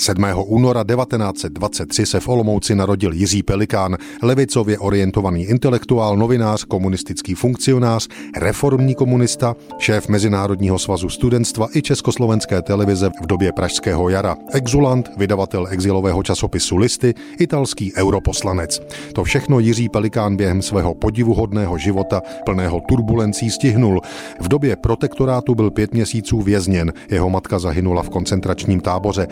7. února 1923 se v Olomouci narodil Jiří Pelikán, levicově orientovaný intelektuál, novinář, komunistický funkcionář, reformní komunista, šéf Mezinárodního svazu studentstva i Československé televize v době Pražského jara, exulant, vydavatel exilového časopisu Listy, italský europoslanec. To všechno Jiří Pelikán během svého podivuhodného života plného turbulencí stihnul. V době protektorátu byl pět měsíců vězněn, jeho matka zahynula v koncentračním táboře.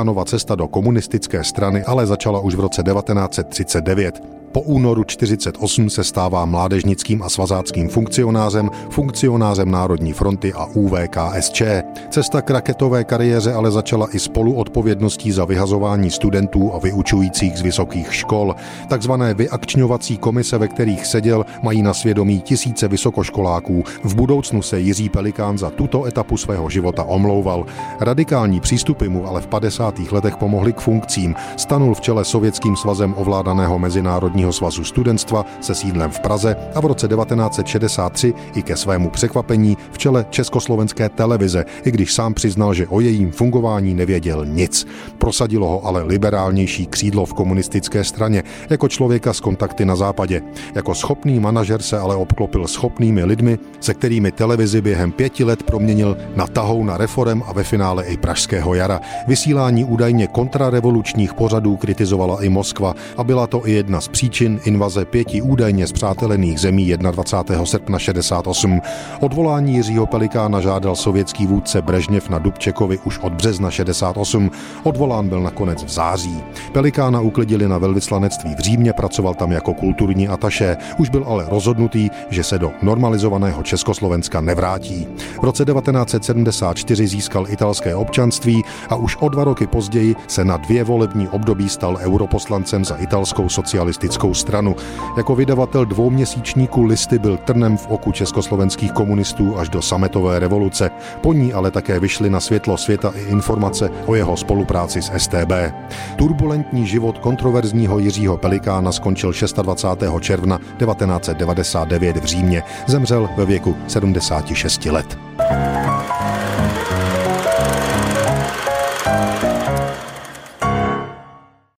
Pelikánova cesta do komunistické strany ale začala už v roce 1939. Po únoru 48 se stává mládežnickým a svazáckým funkcionářem, funkcionářem Národní fronty a UVKSČ. Cesta k raketové kariéře ale začala i spolu odpovědností za vyhazování studentů a vyučujících z vysokých škol. Takzvané vyakčňovací komise, ve kterých seděl, mají na svědomí tisíce vysokoškoláků. V budoucnu se Jiří Pelikán za tuto etapu svého života omlouval. Radikální přístupy mu ale v 50. letech pomohly k funkcím. Stanul v čele sovětským svazem ovládaného mezinárodní Národního svazu studentstva se sídlem v Praze a v roce 1963 i ke svému překvapení v čele Československé televize, i když sám přiznal, že o jejím fungování nevěděl nic. Prosadilo ho ale liberálnější křídlo v komunistické straně, jako člověka s kontakty na západě. Jako schopný manažer se ale obklopil schopnými lidmi, se kterými televizi během pěti let proměnil na tahou na reform a ve finále i Pražského jara. Vysílání údajně kontrarevolučních pořadů kritizovala i Moskva a byla to i jedna z příčin příčin invaze pěti údajně zpřátelených zemí 21. srpna 68. Odvolání Jiřího Pelikána žádal sovětský vůdce Brežněv na Dubčekovi už od března 68. Odvolán byl nakonec v září. Pelikána uklidili na velvyslanectví v Římě, pracoval tam jako kulturní ataše. Už byl ale rozhodnutý, že se do normalizovaného Československa nevrátí. V roce 1974 získal italské občanství a už o dva roky později se na dvě volební období stal europoslancem za italskou socialistickou komunistickou stranu. Jako vydavatel dvouměsíčníku listy byl trnem v oku československých komunistů až do sametové revoluce. Po ní ale také vyšly na světlo světa i informace o jeho spolupráci s STB. Turbulentní život kontroverzního Jiřího Pelikána skončil 26. června 1999 v Římě. Zemřel ve věku 76 let.